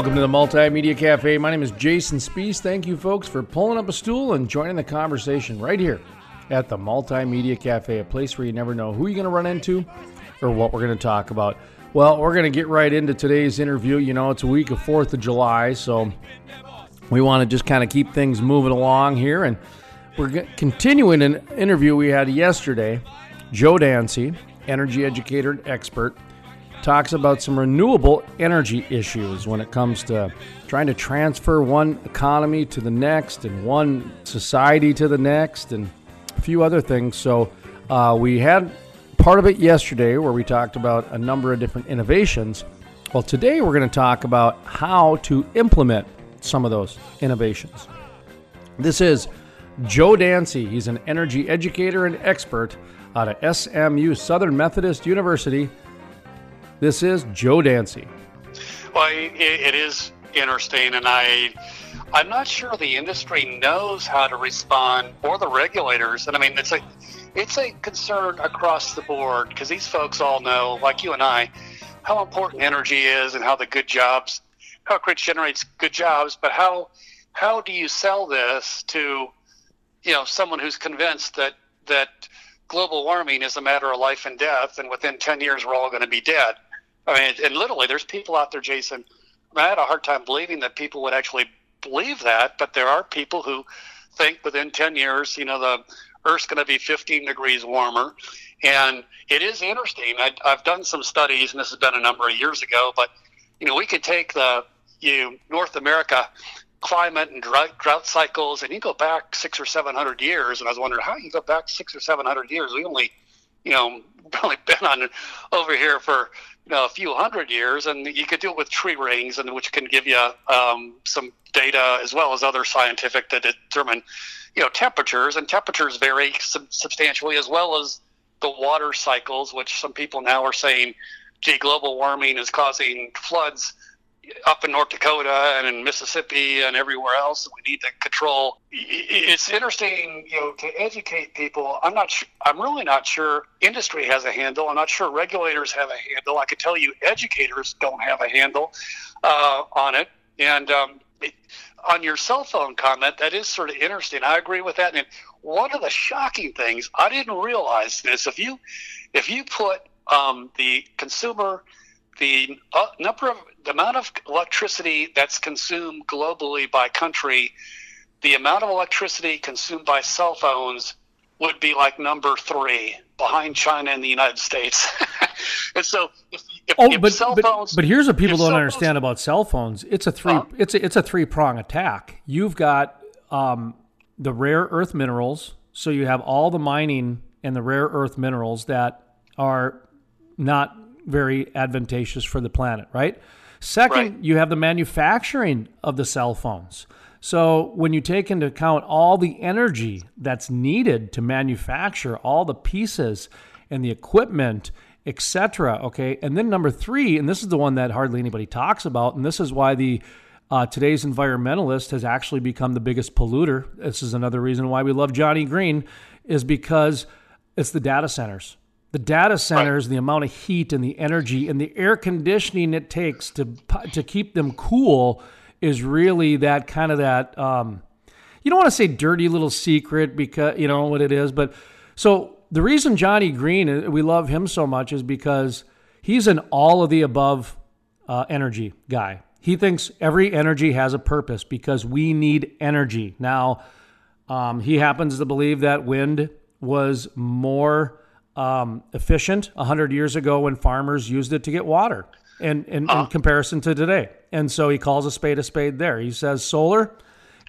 Welcome to the Multimedia Cafe. My name is Jason Spiess. Thank you, folks, for pulling up a stool and joining the conversation right here at the Multimedia Cafe, a place where you never know who you're going to run into or what we're going to talk about. Well, we're going to get right into today's interview. You know, it's a week of 4th of July, so we want to just kind of keep things moving along here. And we're continuing an interview we had yesterday. Joe Dancy, energy educator and expert talks about some renewable energy issues when it comes to trying to transfer one economy to the next and one society to the next and a few other things. So uh, we had part of it yesterday where we talked about a number of different innovations. Well, today we're going to talk about how to implement some of those innovations. This is Joe Dancy. He's an energy educator and expert out of SMU, Southern Methodist University this is Joe Dancy. Well, it, it is interesting, and I, I'm not sure the industry knows how to respond, or the regulators. And I mean, it's a, it's a concern across the board because these folks all know, like you and I, how important energy is and how the good jobs, how it generates good jobs. But how, how do you sell this to, you know, someone who's convinced that that global warming is a matter of life and death, and within 10 years we're all going to be dead. I mean, and literally, there's people out there, Jason. I, mean, I had a hard time believing that people would actually believe that, but there are people who think within 10 years, you know, the Earth's going to be 15 degrees warmer. And it is interesting. I, I've done some studies, and this has been a number of years ago, but, you know, we could take the you know, North America climate and drought, drought cycles, and you go back six or seven hundred years. And I was wondering how you go back six or seven hundred years. We only, you know, probably been on over here for you know, a few hundred years, and you could do it with tree rings, and which can give you um, some data as well as other scientific that determine, you know, temperatures, and temperatures vary sub- substantially as well as the water cycles, which some people now are saying, gee, global warming is causing floods up in North Dakota and in Mississippi and everywhere else we need to control. It's interesting, you know, to educate people. I'm not. Sure, I'm really not sure industry has a handle. I'm not sure regulators have a handle. I can tell you, educators don't have a handle uh, on it. And um, it, on your cell phone comment, that is sort of interesting. I agree with that. And one of the shocking things I didn't realize this: if you if you put um, the consumer the uh, number of the amount of electricity that's consumed globally by country, the amount of electricity consumed by cell phones would be like number three behind China and the United States. and so, if, if, oh, if but, but, phones, but here's what people don't understand phones, about cell phones. It's a three. Uh, it's a, it's a three prong attack. You've got um, the rare earth minerals. So you have all the mining and the rare earth minerals that are not very advantageous for the planet, right? Second, right. you have the manufacturing of the cell phones. So when you take into account all the energy that's needed to manufacture all the pieces and the equipment, etc. Okay, and then number three, and this is the one that hardly anybody talks about, and this is why the uh, today's environmentalist has actually become the biggest polluter. This is another reason why we love Johnny Green, is because it's the data centers. The data centers, right. the amount of heat and the energy and the air conditioning it takes to to keep them cool is really that kind of that. Um, you don't want to say dirty little secret because you know what it is, but so the reason Johnny Green uh, we love him so much is because he's an all of the above uh, energy guy. He thinks every energy has a purpose because we need energy. Now, um, he happens to believe that wind was more um, efficient 100 years ago when farmers used it to get water in, in, uh. in comparison to today. And so he calls a spade a spade there. He says solar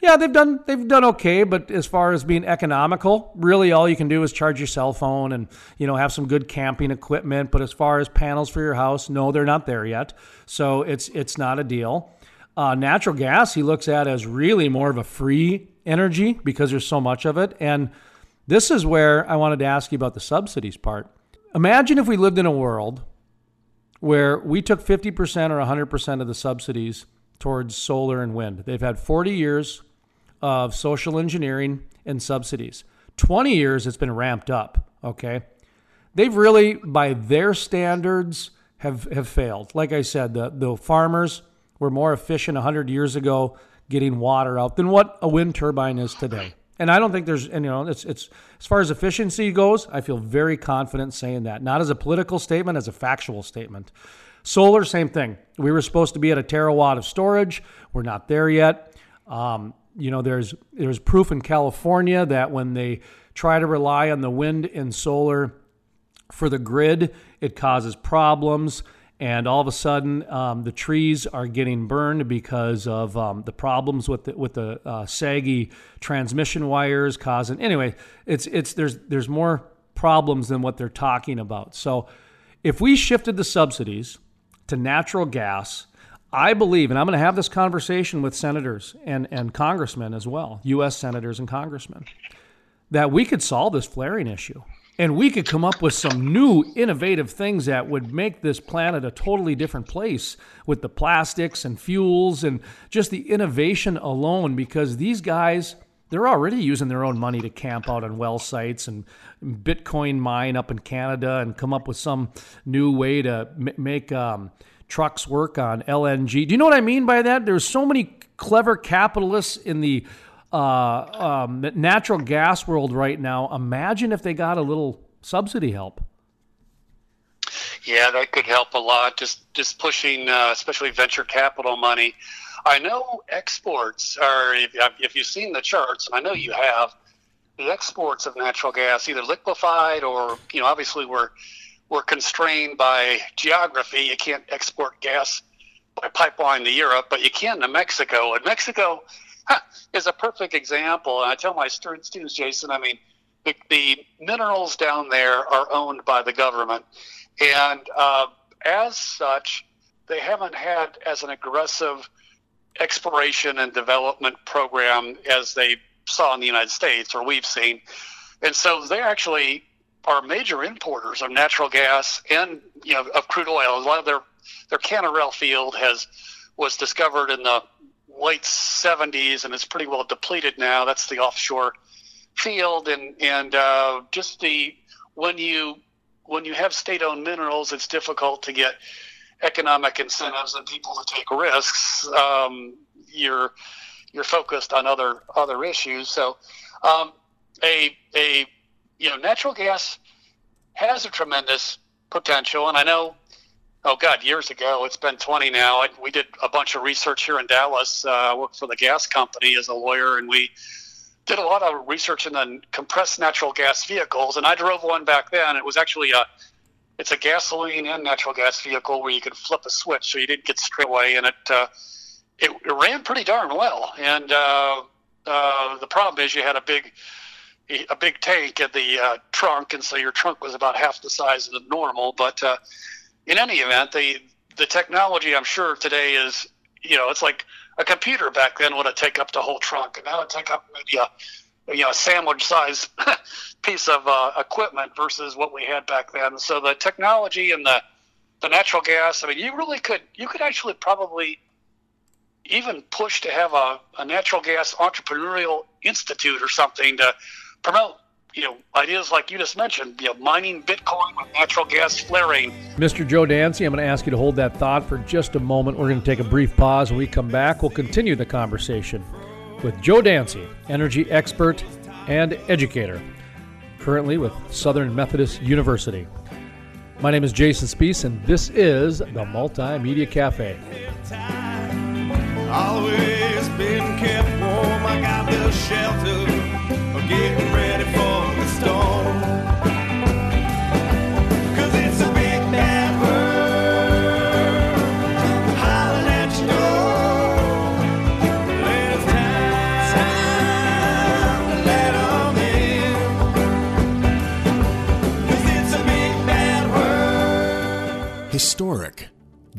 Yeah, they've done they've done okay, but as far as being economical, really all you can do is charge your cell phone and you know have some good camping equipment. But as far as panels for your house, no, they're not there yet. So it's it's not a deal. Uh, natural gas he looks at as really more of a free energy because there's so much of it. And this is where I wanted to ask you about the subsidies part. Imagine if we lived in a world where we took 50% or 100% of the subsidies towards solar and wind. They've had 40 years of social engineering and subsidies. 20 years it's been ramped up, okay? They've really by their standards have have failed. Like I said, the the farmers were more efficient 100 years ago getting water out than what a wind turbine is today. And I don't think there's, you know, it's it's as far as efficiency goes, I feel very confident saying that. Not as a political statement, as a factual statement. Solar, same thing. We were supposed to be at a terawatt of storage. We're not there yet. Um, you know, there's there's proof in California that when they try to rely on the wind and solar for the grid, it causes problems and all of a sudden um, the trees are getting burned because of um, the problems with the, with the uh, saggy transmission wires causing anyway it's it's there's there's more problems than what they're talking about so if we shifted the subsidies to natural gas I believe, and I'm going to have this conversation with senators and, and congressmen as well, U.S. senators and congressmen, that we could solve this flaring issue and we could come up with some new innovative things that would make this planet a totally different place with the plastics and fuels and just the innovation alone because these guys they're already using their own money to camp out on well sites and bitcoin mine up in canada and come up with some new way to m- make um, trucks work on lng do you know what i mean by that? There's so many clever capitalists in the uh, um, natural gas world right now. Imagine if they got a little subsidy help. Yeah, that could help a lot. Just just pushing, uh, especially venture capital money. I know exports are. If, if you've seen the charts, I know you have, the exports of natural gas, either liquefied or you know, obviously we're we're constrained by geography. You can't export gas by pipeline to Europe, but you can to Mexico. And Mexico is a perfect example. And I tell my students, Jason, I mean, the, the minerals down there are owned by the government. And uh, as such, they haven't had as an aggressive exploration and development program as they saw in the United States or we've seen. And so they actually are major importers of natural gas and you know of crude oil. A lot of their their Cantarell field has was discovered in the late 70s and it's pretty well depleted now. That's the offshore field, and and uh, just the when you when you have state-owned minerals, it's difficult to get economic incentives and people to take risks. Um, you're you're focused on other other issues. So, um, a a you know, natural gas has a tremendous potential, and I know oh god years ago. It's been 20 now. I, we did a bunch of research here in dallas uh, i worked for the gas company as a lawyer and we did a lot of research in the compressed natural gas vehicles and i drove one back then. It was actually a it's a gasoline and natural gas vehicle where you could flip a switch so you didn't get straight away and it uh, it, it, ran pretty darn well. And uh, uh the problem is you had a big a big tank in the uh, trunk and so your trunk was about half the size of the normal but uh, in any event, the the technology I'm sure today is you know it's like a computer back then would have taken up the whole trunk, and now it take up maybe a you know a sandwich size piece of uh, equipment versus what we had back then. So the technology and the the natural gas. I mean, you really could you could actually probably even push to have a, a natural gas entrepreneurial institute or something to promote you know, ideas like you just mentioned, you know, mining Bitcoin with natural gas flaring. Mr. Joe Dancy, I'm going to ask you to hold that thought for just a moment. We're going to take a brief pause. When we come back, we'll continue the conversation with Joe Dancy, energy expert and educator, currently with Southern Methodist University. My name is Jason Spiess, and this is the Multimedia Cafe. Always been kept warm. I got the shelter.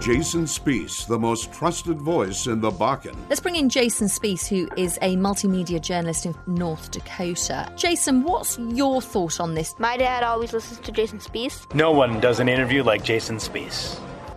Jason Spiess, the most trusted voice in the Bakken. Let's bring in Jason Spiess, who is a multimedia journalist in North Dakota. Jason, what's your thought on this? My dad always listens to Jason Spiess. No one does an interview like Jason Spiess.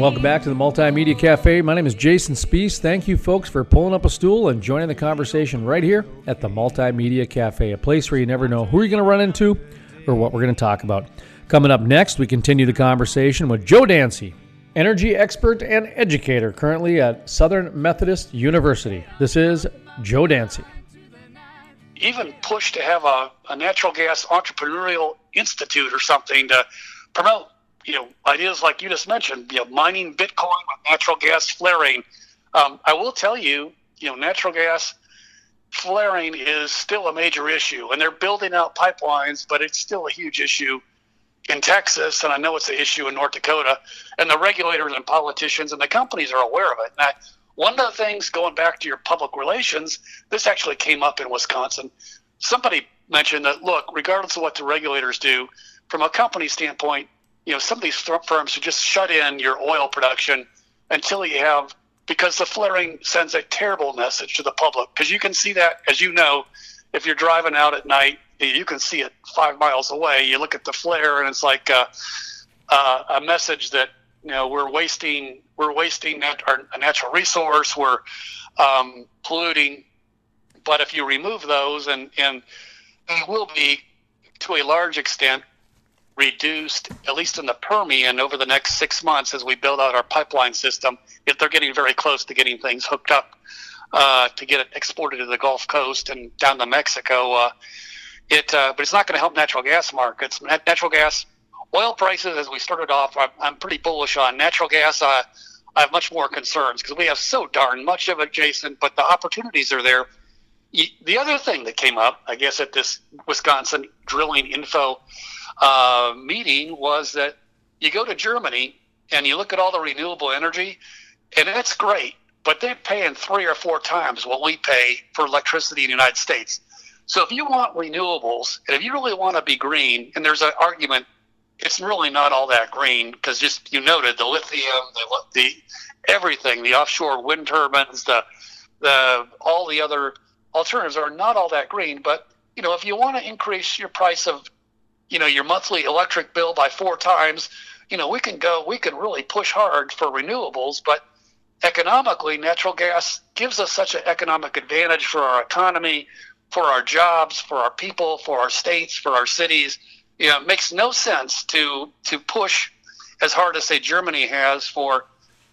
Welcome back to the Multimedia Cafe. My name is Jason Spiess. Thank you, folks, for pulling up a stool and joining the conversation right here at the Multimedia Cafe, a place where you never know who you're going to run into or what we're going to talk about. Coming up next, we continue the conversation with Joe Dancy, energy expert and educator currently at Southern Methodist University. This is Joe Dancy. Even push to have a, a natural gas entrepreneurial institute or something to promote you know, ideas like you just mentioned, you know, mining Bitcoin with natural gas flaring. Um, I will tell you, you know, natural gas flaring is still a major issue, and they're building out pipelines, but it's still a huge issue in Texas, and I know it's an issue in North Dakota. And the regulators and politicians and the companies are aware of it. And I, one of the things, going back to your public relations, this actually came up in Wisconsin. Somebody mentioned that, look, regardless of what the regulators do, from a company standpoint, you know, some of these firms should just shut in your oil production until you have, because the flaring sends a terrible message to the public. Because you can see that, as you know, if you're driving out at night, you can see it five miles away. You look at the flare, and it's like a, a, a message that you know we're wasting we're wasting nat- our, natural resource, we're um, polluting. But if you remove those, and and will be to a large extent reduced, at least in the Permian, over the next six months as we build out our pipeline system. If they're getting very close to getting things hooked up uh, to get it exported to the Gulf Coast and down to Mexico, uh, it uh, but it's not going to help natural gas markets. Natural gas, oil prices, as we started off, I'm, I'm pretty bullish on natural gas. I have much more concerns because we have so darn much of it, Jason. But the opportunities are there. The other thing that came up, I guess, at this Wisconsin drilling info uh, meeting was that you go to Germany and you look at all the renewable energy, and it's great, but they're paying three or four times what we pay for electricity in the United States. So if you want renewables, and if you really want to be green, and there's an argument, it's really not all that green because just you noted the lithium, the, the everything, the offshore wind turbines, the the all the other alternatives are not all that green. But you know, if you want to increase your price of you know your monthly electric bill by four times you know we can go we can really push hard for renewables but economically natural gas gives us such an economic advantage for our economy for our jobs for our people for our states for our cities you know it makes no sense to to push as hard as say germany has for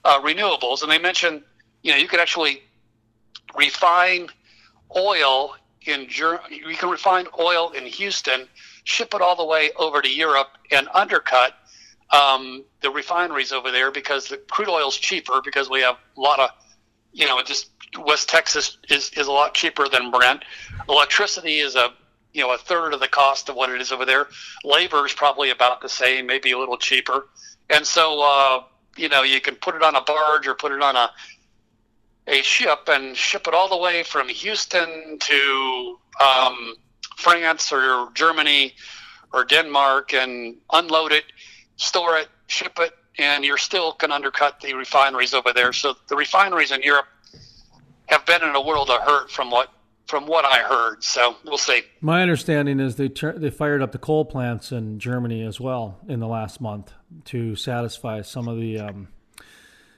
uh, renewables and they mentioned you know you could actually refine oil in Ger- you can refine oil in houston ship it all the way over to Europe and undercut um, the refineries over there because the crude oil is cheaper because we have a lot of, you know, just West Texas is, is a lot cheaper than Brent. Electricity is a, you know, a third of the cost of what it is over there. Labor is probably about the same, maybe a little cheaper. And so, uh, you know, you can put it on a barge or put it on a, a ship and ship it all the way from Houston to um, France or Germany or Denmark and unload it, store it, ship it, and you're still to undercut the refineries over there. So the refineries in Europe have been in a world of hurt from what from what I heard. So we'll see. My understanding is they ter- they fired up the coal plants in Germany as well in the last month to satisfy some of the um,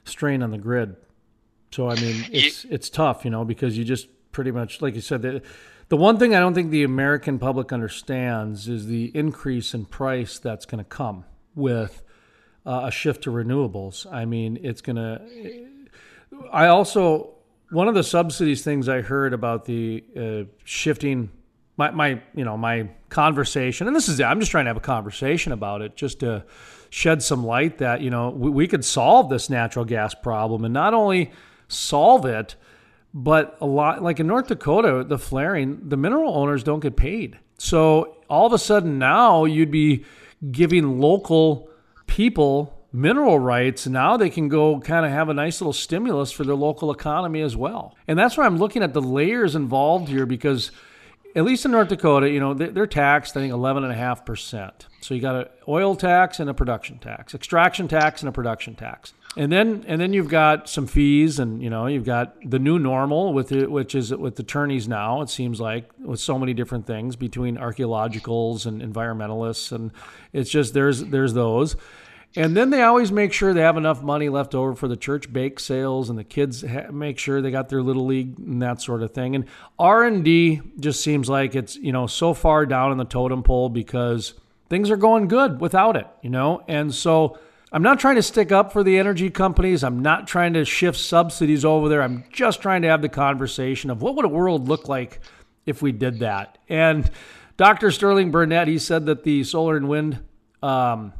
strain on the grid. So I mean, it's it's tough, you know, because you just pretty much, like you said, the the one thing I don't think the American public understands is the increase in price that's going to come with uh, a shift to renewables. I mean, it's going to. I also one of the subsidies things I heard about the uh, shifting my my you know my conversation, and this is I'm just trying to have a conversation about it, just to shed some light that you know we, we could solve this natural gas problem, and not only solve it, but a lot like in North Dakota, the flaring, the mineral owners don't get paid. So all of a sudden now you'd be giving local people mineral rights, now they can go kind of have a nice little stimulus for their local economy as well. And that's why I'm looking at the layers involved here because at least in North Dakota, you know, they're taxed, I think, 11.5%. So you got an oil tax and a production tax, extraction tax and a production tax. And then and then you've got some fees and you know, you've got the new normal with it which is with attorneys now, it seems like, with so many different things between archaeologicals and environmentalists and it's just there's there's those. And then they always make sure they have enough money left over for the church bake sales, and the kids ha- make sure they got their little league and that sort of thing. And R and D just seems like it's you know so far down in the totem pole because things are going good without it, you know. And so I'm not trying to stick up for the energy companies. I'm not trying to shift subsidies over there. I'm just trying to have the conversation of what would a world look like if we did that. And Dr. Sterling Burnett, he said that the solar and wind um,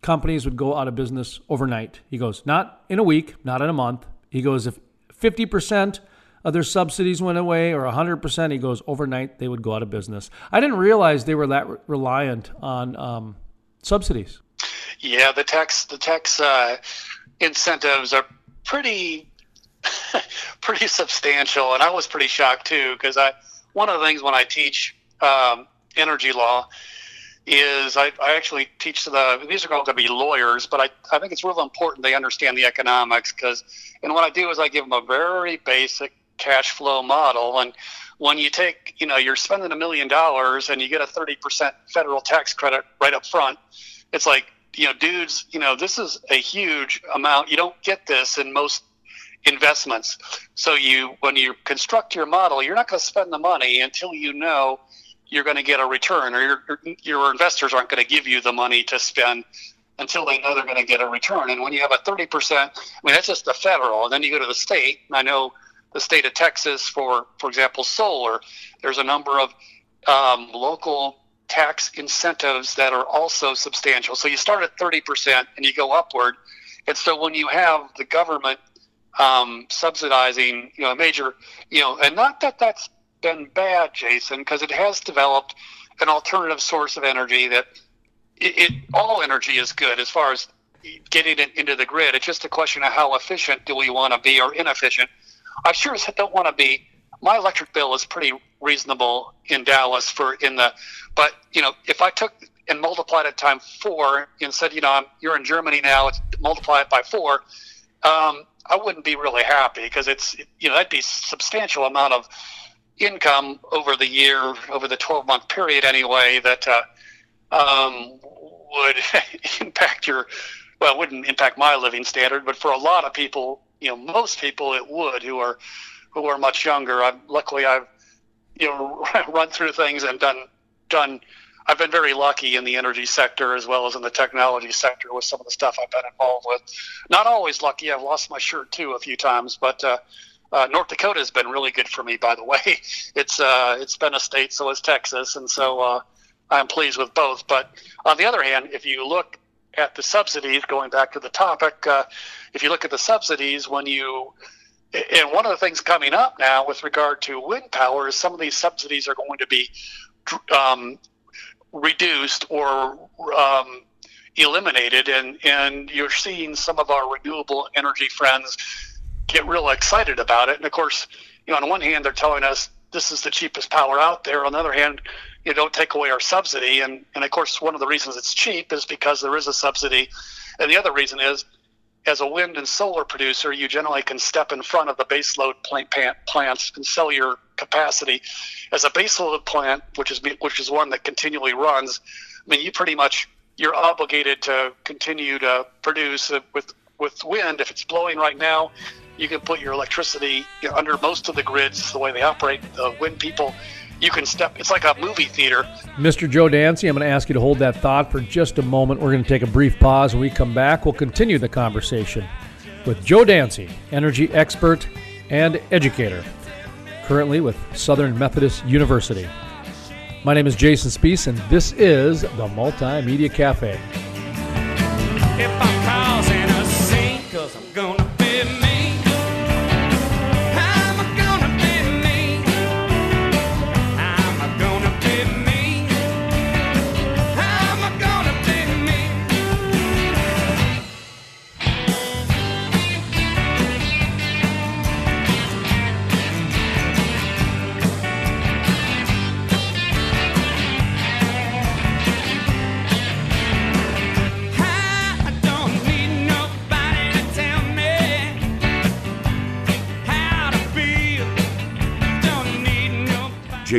companies would go out of business overnight. He goes, not in a week, not in a month. He goes, if 50% of their subsidies went away or 100%, he goes, overnight they would go out of business. I didn't realize they were that re- reliant on um, subsidies. Yeah, the tax the tax uh, incentives are pretty pretty substantial, and I was pretty shocked too because I one of the things when I teach um, energy law is I, I actually teach the these are going to be lawyers, but I, I think it's really important they understand the economics because and what I do is I give them a very basic cash flow model. And when you take you know you're spending a million dollars and you get a 30% federal tax credit right up front it's like you know dudes you know this is a huge amount you don't get this in most investments so you when you construct your model you're not going to spend the money until you know you're going to get a return, or your your investors aren't going to give you the money to spend until they know they're going to get a return. And when you have a 30%, I mean that's just the federal, and then you go to the state. I know the state of Texas, for for example, solar. There's a number of um, local tax incentives that are also substantial. So you start at 30% and you go upward. And so when you have the government um, subsidizing, you know, a major, you know, and not that that's been bad, Jason, because it has developed an alternative source of energy that it, it, all energy is good as far as getting it into the grid. It's just a question of how efficient do we want to be or inefficient. I sure as don't want to be. My electric bill is pretty reasonable in Dallas for in the, but you know if I took and multiplied it times four and said you know I'm, you're in Germany now, multiply it by four. Um, I wouldn't be really happy because it's you know that'd be substantial amount of income over the year, over the 12 month period anyway, that uh, um, would impact your, well, wouldn't impact my living standard, but for a lot of people, you know, most people it would who are, who are much younger. I've, luckily, I've, you know, run through things and done, done, I've been very lucky in the energy sector as well as in the technology sector with some of the stuff I've been involved with. Not always lucky. I've lost my shirt too a few times, but uh, uh, North Dakota has been really good for me, by the way. It's uh, it's been a state, so is Texas, and so uh, I'm pleased with both. But on the other hand, if you look at the subsidies, going back to the topic, uh, if you look at the subsidies, when you and one of the things coming up now with regard to wind power is some of these subsidies are going to be um, reduced or um, eliminated, and and you're seeing some of our renewable energy friends get real excited about it. And of course, you know, on one hand, they're telling us this is the cheapest power out there. On the other hand, you don't take away our subsidy. And, and of course, one of the reasons it's cheap is because there is a subsidy. And the other reason is, as a wind and solar producer, you generally can step in front of the baseload plant plants and sell your capacity. As a baseload plant, which is which is one that continually runs, I mean, you pretty much you're obligated to continue to produce with with wind. If it's blowing right now, You can put your electricity under most of the grids, the way they operate. The wind people, you can step. It's like a movie theater. Mr. Joe Dancy, I'm going to ask you to hold that thought for just a moment. We're going to take a brief pause. When we come back, we'll continue the conversation with Joe Dancy, energy expert and educator, currently with Southern Methodist University. My name is Jason Spiess, and this is the Multimedia Cafe.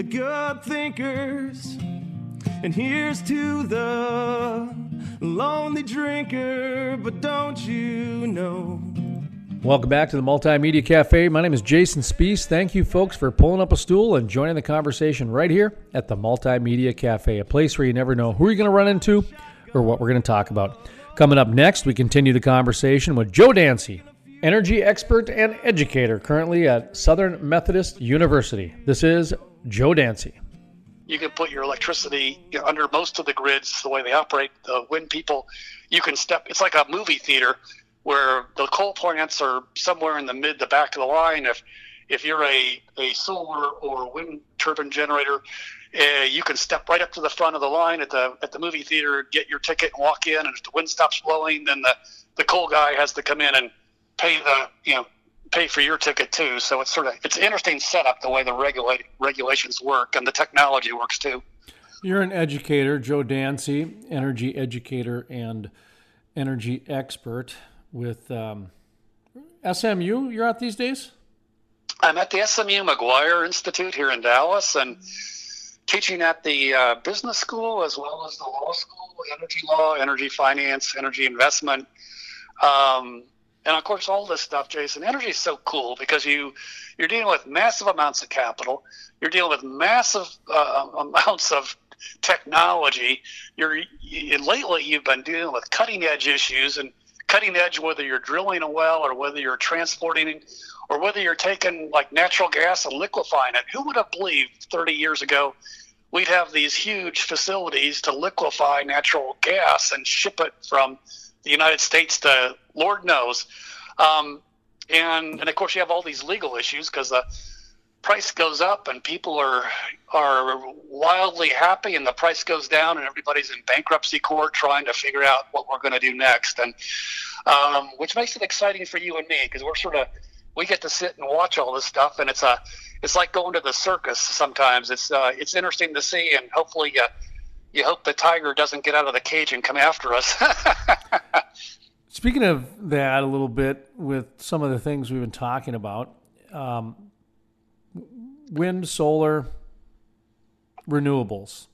the good thinkers, and here's to the lonely drinker. But don't you know? Welcome back to the Multimedia Cafe. My name is Jason Spiess. Thank you, folks, for pulling up a stool and joining the conversation right here at the Multimedia Cafe, a place where you never know who you're going to run into or what we're going to talk about. Coming up next, we continue the conversation with Joe Dancy, energy expert and educator, currently at Southern Methodist University. This is Joe Dancy. You can put your electricity under most of the grids, the way they operate. The wind people, you can step. It's like a movie theater where the coal plants are somewhere in the mid, the back of the line. If if you're a, a solar or wind turbine generator, uh, you can step right up to the front of the line at the at the movie theater, get your ticket, and walk in. And if the wind stops blowing, then the the coal guy has to come in and pay the you know pay for your ticket too. So it's sort of it's an interesting setup the way the regulate regulations work and the technology works too. You're an educator, Joe Dancy, energy educator and energy expert with um, SMU. You're out these days. I'm at the SMU Maguire Institute here in Dallas and teaching at the uh, business school as well as the law school, energy law, energy finance, energy investment. Um, and of course, all this stuff, Jason, energy is so cool because you you're dealing with massive amounts of capital. You're dealing with massive uh, amounts of technology. You're you, lately you've been dealing with cutting edge issues and cutting edge whether you're drilling a well or whether you're transporting or whether you're taking like natural gas and liquefying it. Who would have believed 30 years ago we'd have these huge facilities to liquefy natural gas and ship it from the United States to Lord knows. Um, and, and of course, you have all these legal issues because the price goes up and people are are wildly happy, and the price goes down, and everybody's in bankruptcy court trying to figure out what we're going to do next. And um, which makes it exciting for you and me because we're sort of we get to sit and watch all this stuff, and it's a it's like going to the circus. Sometimes it's uh, it's interesting to see, and hopefully. Uh, you hope the tiger doesn't get out of the cage and come after us. Speaking of that, a little bit with some of the things we've been talking about um, wind, solar, renewables.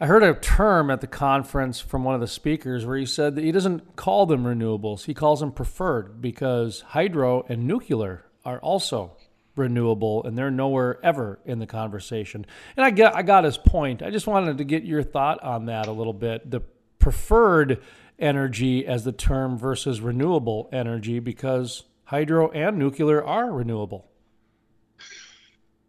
I heard a term at the conference from one of the speakers where he said that he doesn't call them renewables, he calls them preferred because hydro and nuclear are also renewable and they're nowhere ever in the conversation. And I get I got his point. I just wanted to get your thought on that a little bit. The preferred energy as the term versus renewable energy because hydro and nuclear are renewable?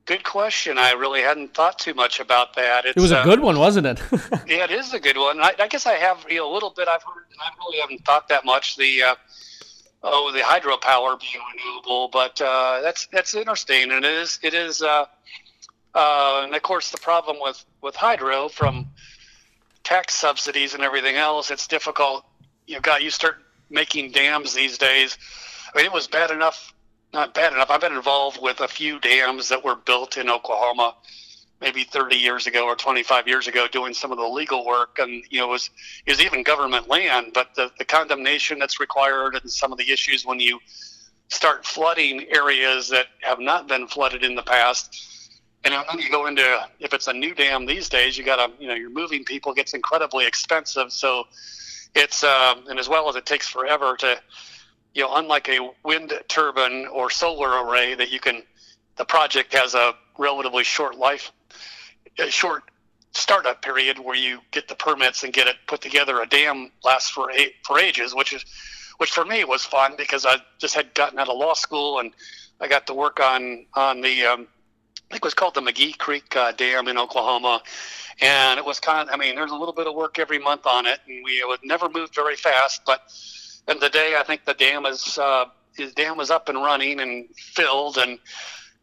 Good question. I really hadn't thought too much about that. It's, it was a uh, good one, wasn't it? yeah, it is a good one. I, I guess I have you know, a little bit. I've heard, and I really haven't thought that much. The uh, oh, the hydropower being renewable, but uh, that's that's interesting, and it is it is. Uh, uh, and of course, the problem with with hydro from tax subsidies and everything else, it's difficult. You know, God, you start making dams these days. I mean, it was bad enough not bad enough. I've been involved with a few dams that were built in Oklahoma maybe 30 years ago or 25 years ago doing some of the legal work and you know it was it was even government land but the, the condemnation that's required and some of the issues when you start flooding areas that have not been flooded in the past. And then you go into if it's a new dam these days you got to you know you're moving people gets incredibly expensive. So it's uh, and as well as it takes forever to you know, unlike a wind turbine or solar array that you can, the project has a relatively short life, a short startup period where you get the permits and get it put together. A dam lasts for eight, for ages, which is, which for me was fun because I just had gotten out of law school and I got to work on on the, um, I think it was called the McGee Creek uh, Dam in Oklahoma, and it was kind of, I mean, there's a little bit of work every month on it, and we would never move very fast, but and today I think the dam is uh, his dam was up and running and filled. And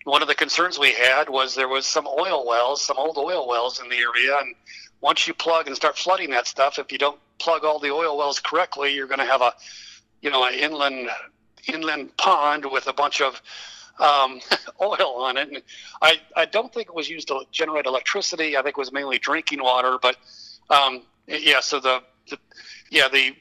one of the concerns we had was there was some oil wells, some old oil wells in the area, and once you plug and start flooding that stuff, if you don't plug all the oil wells correctly, you're going to have a, you know, an inland inland pond with a bunch of um, oil on it. And I, I don't think it was used to generate electricity. I think it was mainly drinking water. But um, yeah, so the, the yeah the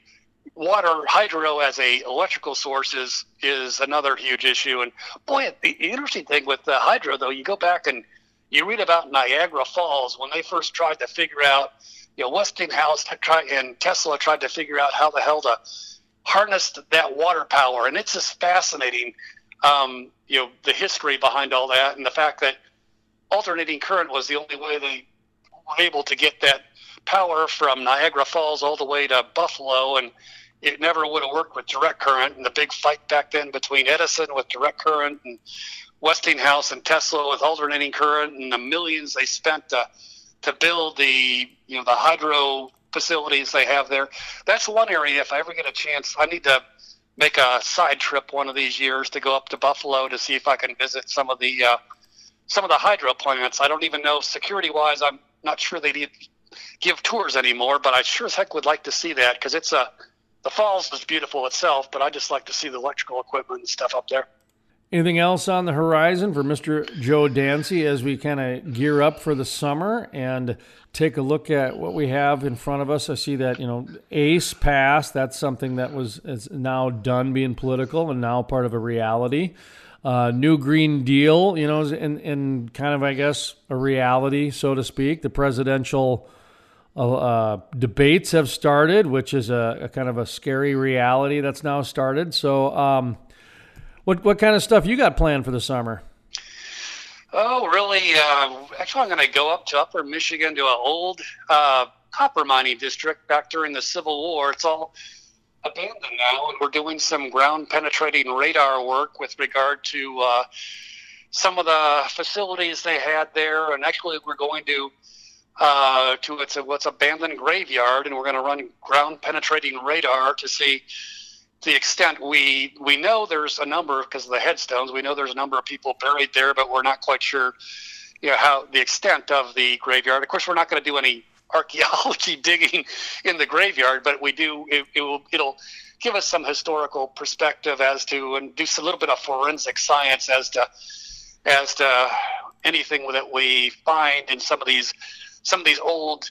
water hydro as a electrical source is is another huge issue. And boy, the interesting thing with the hydro though, you go back and you read about Niagara Falls when they first tried to figure out, you know, Westinghouse tried, and Tesla tried to figure out how the hell to harness that water power, and it's just fascinating. Um, you know, the history behind all that, and the fact that alternating current was the only way they were able to get that power from Niagara Falls all the way to Buffalo, and it never would have worked with direct current. And the big fight back then between Edison with direct current and Westinghouse and Tesla with alternating current, and the millions they spent to to build the you know the hydro facilities they have there. That's one area. If I ever get a chance, I need to make a side trip one of these years to go up to Buffalo to see if I can visit some of the uh, some of the hydro plants. I don't even know security wise. I'm not sure they need give tours anymore, but I sure as heck would like to see that because it's a the falls is beautiful itself, but I just like to see the electrical equipment and stuff up there. Anything else on the horizon for Mr. Joe Dancy as we kind of gear up for the summer and take a look at what we have in front of us? I see that you know ACE passed. That's something that was is now done being political and now part of a reality. Uh, new Green Deal, you know, in in kind of I guess a reality, so to speak. The presidential uh, debates have started, which is a, a, kind of a scary reality that's now started. So, um, what what kind of stuff you got planned for the summer? Oh, really? Uh, actually, I'm going to go up to Upper Michigan to an old uh, copper mining district back during the Civil War. It's all abandoned now, and we're doing some ground penetrating radar work with regard to uh, some of the facilities they had there. And actually, we're going to uh, to its what's abandoned graveyard, and we're going to run ground penetrating radar to see the extent we we know there's a number because of the headstones. We know there's a number of people buried there, but we're not quite sure, you know, how the extent of the graveyard. Of course, we're not going to do any archaeology digging in the graveyard, but we do. It, it will. It'll give us some historical perspective as to and do a little bit of forensic science as to as to anything that we find in some of these some of these old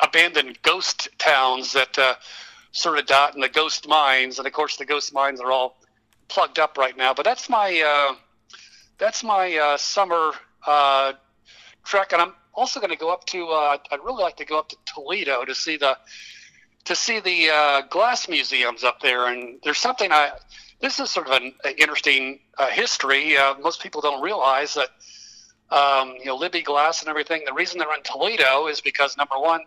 abandoned ghost towns that uh, sort of dot in the ghost mines, and of course the ghost mines are all plugged up right now. But that's my uh, that's my uh, summer uh, trek, and I'm also going to go up to. Uh, I'd really like to go up to Toledo to see the to see the uh, glass museums up there. And there's something I. This is sort of an interesting history. Most people don't realize that um, you know, Libbey Glass and everything. The reason they're in Toledo is because number one,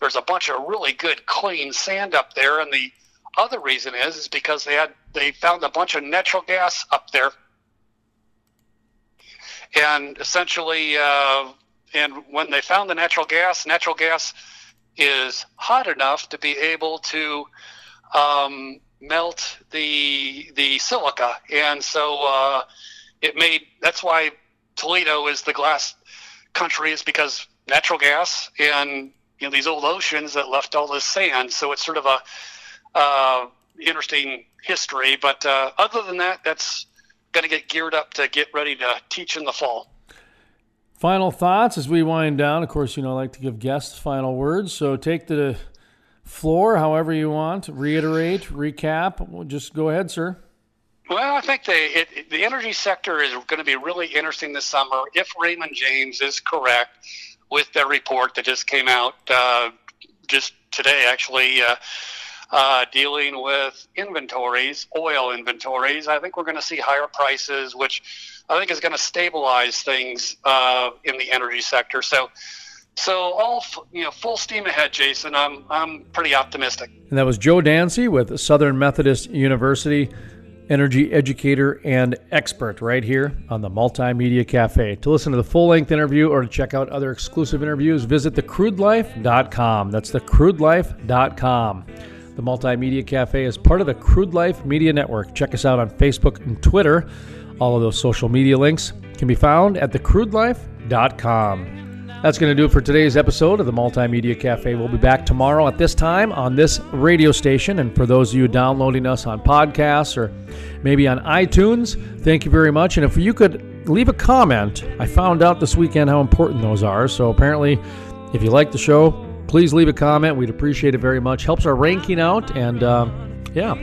there's a bunch of really good clean sand up there, and the other reason is is because they had they found a bunch of natural gas up there, and essentially, uh, and when they found the natural gas, natural gas is hot enough to be able to um, melt the the silica, and so uh, it made that's why Toledo is the glass country is because natural gas and you know these old oceans that left all this sand. So it's sort of a uh, interesting history. But uh, other than that, that's going to get geared up to get ready to teach in the fall. Final thoughts as we wind down. Of course, you know I like to give guests final words. So take the floor however you want. Reiterate, recap. Just go ahead, sir. Well, I think the it, the energy sector is going to be really interesting this summer if Raymond James is correct with their report that just came out uh, just today, actually. Uh, uh, dealing with inventories, oil inventories, I think we're going to see higher prices, which I think is going to stabilize things uh, in the energy sector. So, so all you know, full steam ahead, Jason. I'm I'm pretty optimistic. And that was Joe Dancy with Southern Methodist University energy educator and expert right here on the Multimedia Cafe. To listen to the full length interview or to check out other exclusive interviews, visit thecrudelife.com. That's thecrudelife.com. The Multimedia Cafe is part of the Crude Life Media Network. Check us out on Facebook and Twitter. All of those social media links can be found at thecrudelife.com. That's going to do it for today's episode of the Multimedia Cafe. We'll be back tomorrow at this time on this radio station. And for those of you downloading us on podcasts or maybe on iTunes, thank you very much. And if you could leave a comment, I found out this weekend how important those are. So apparently, if you like the show, please leave a comment. We'd appreciate it very much. Helps our ranking out. And uh, yeah,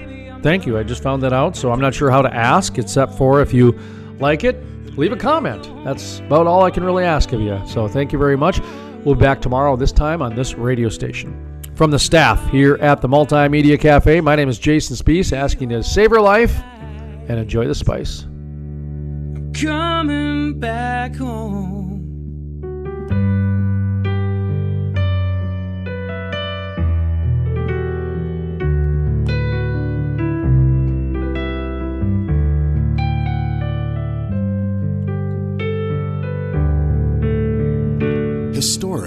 thank you. I just found that out. So I'm not sure how to ask, except for if you like it, leave a comment. That's about all I can really ask of you. So thank you very much. We'll be back tomorrow, this time on this radio station. From the staff here at the Multimedia Cafe, my name is Jason Spiess, asking you to save your life and enjoy the spice. Coming back home.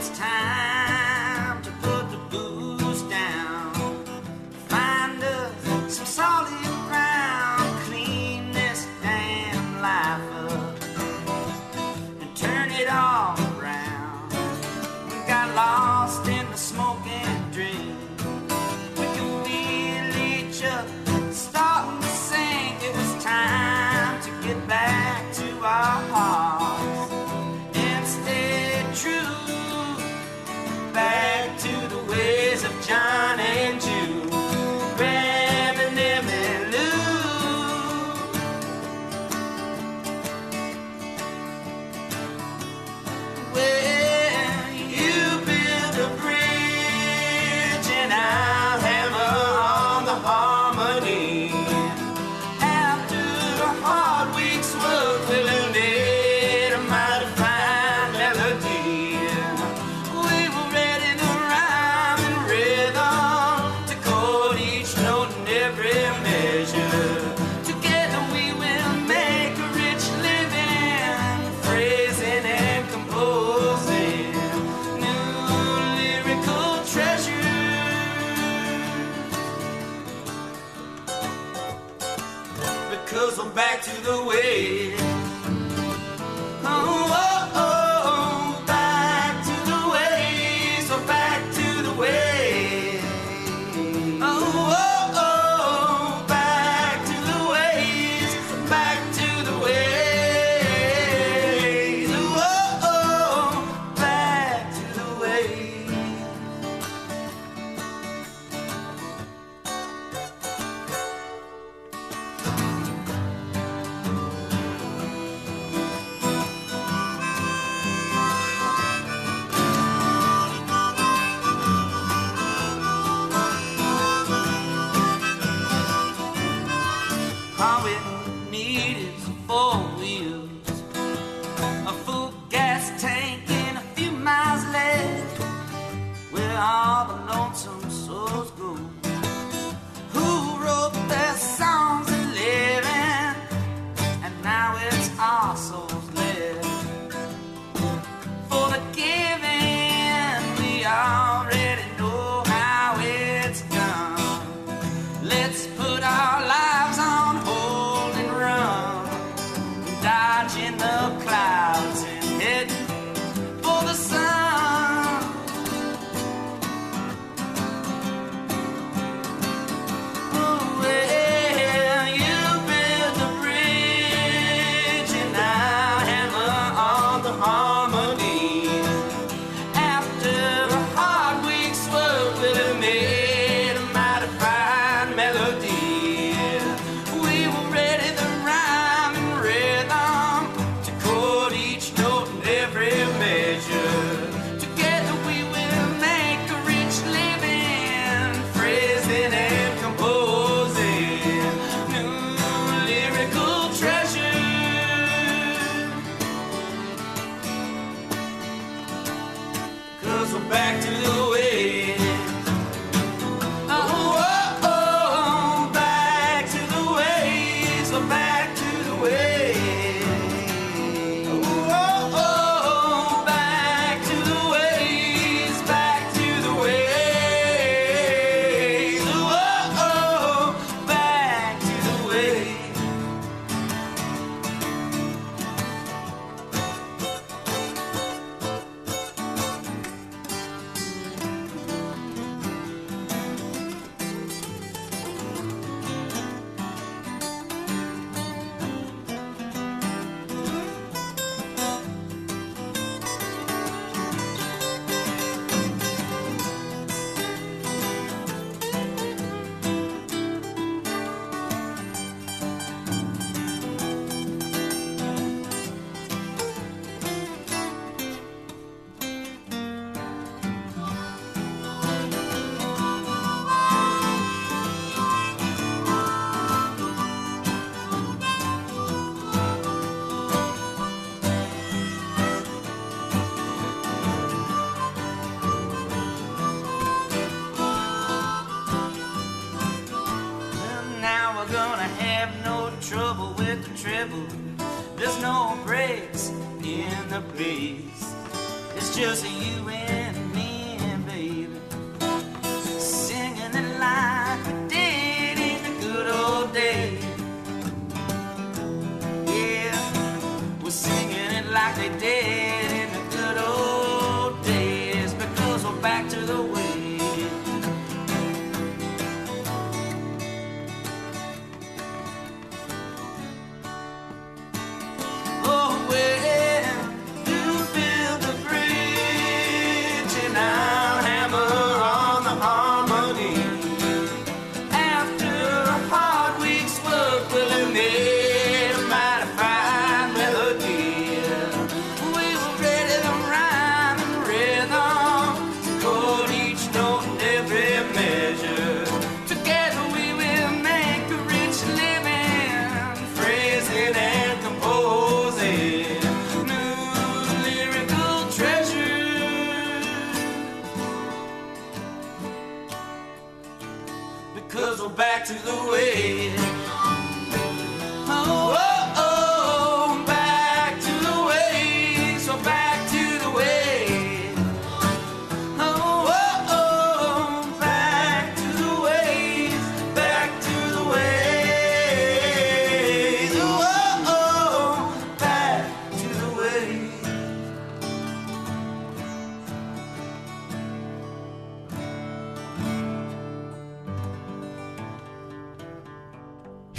It's time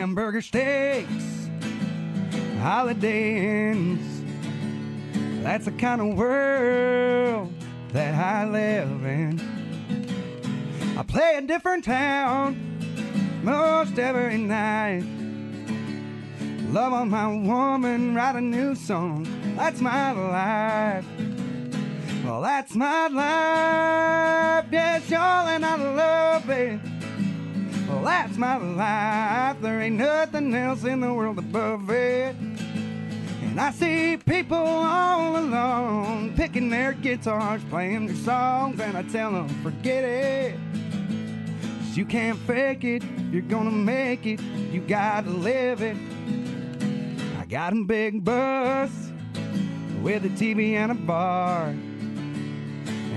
hamburger steaks, holiday inns. That's the kind of world that I live in. I play a different town most every night. Love on my woman, write a new song. That's my life. Well, that's my life. Yes, y'all, and I love it. Well, that's my life. There ain't nothing else in the world above it. And I see people all alone picking their guitars, playing their songs, and I tell them, forget it. 'Cause you can't fake it. You're gonna make it, you gotta live it. I got a big bus with a TV and a bar.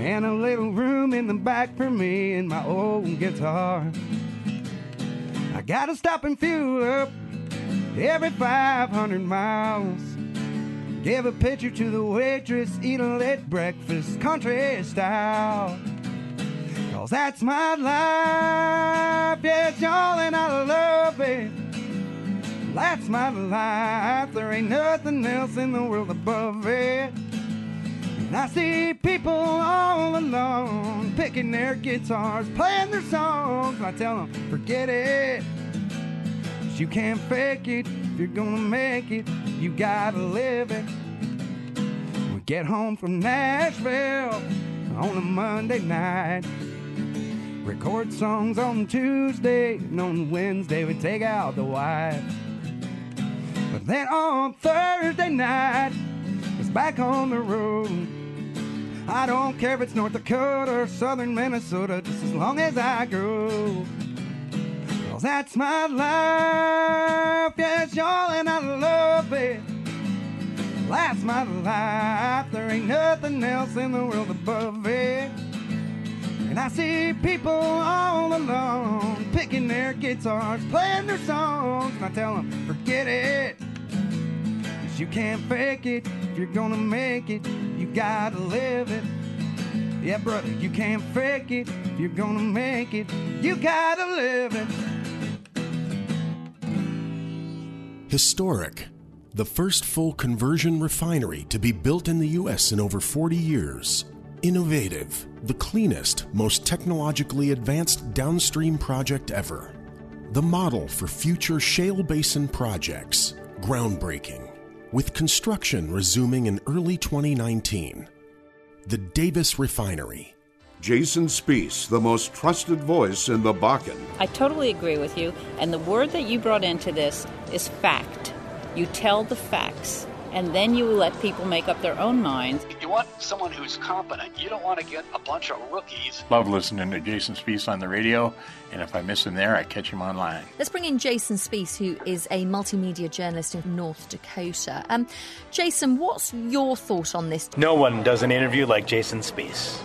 And a little room in the back for me and my old guitar. Gotta stop and fuel up every 500 miles. Give a picture to the waitress, eat a late breakfast, country style. Cause that's my life, yes, y'all, and I love it. That's my life, there ain't nothing else in the world above it. And I see people all alone picking their guitars, playing their songs. And I tell them, forget it. 'Cause you can't fake it. If you're gonna make it, you gotta live it. We get home from Nashville on a Monday night. Record songs on Tuesday, and on Wednesday we take out the wife. But then on Thursday night, it's back on the road. I don't care if it's North Dakota or southern Minnesota, just as long as I go. Cause that's my life, yes, y'all, and I love it. That's my life, there ain't nothing else in the world above it. And I see people all alone picking their guitars, playing their songs, and I tell them, forget it. Cause you can't fake it. You're gonna make it, you gotta live it. Yeah, brother, you can't fake it. If you're gonna make it, you gotta live it. Historic. The first full conversion refinery to be built in the U.S. in over 40 years. Innovative. The cleanest, most technologically advanced downstream project ever. The model for future shale basin projects. Groundbreaking. With construction resuming in early 2019. The Davis Refinery. Jason Spiess, the most trusted voice in the Bakken. I totally agree with you. And the word that you brought into this is fact. You tell the facts, and then you let people make up their own minds. You want someone who's competent. You don't want to get a bunch of rookies. Love listening to Jason Spiess on the radio, and if I miss him there, I catch him online. Let's bring in Jason Spiess, who is a multimedia journalist in North Dakota. Um, Jason, what's your thought on this? No one does an interview like Jason Spiess.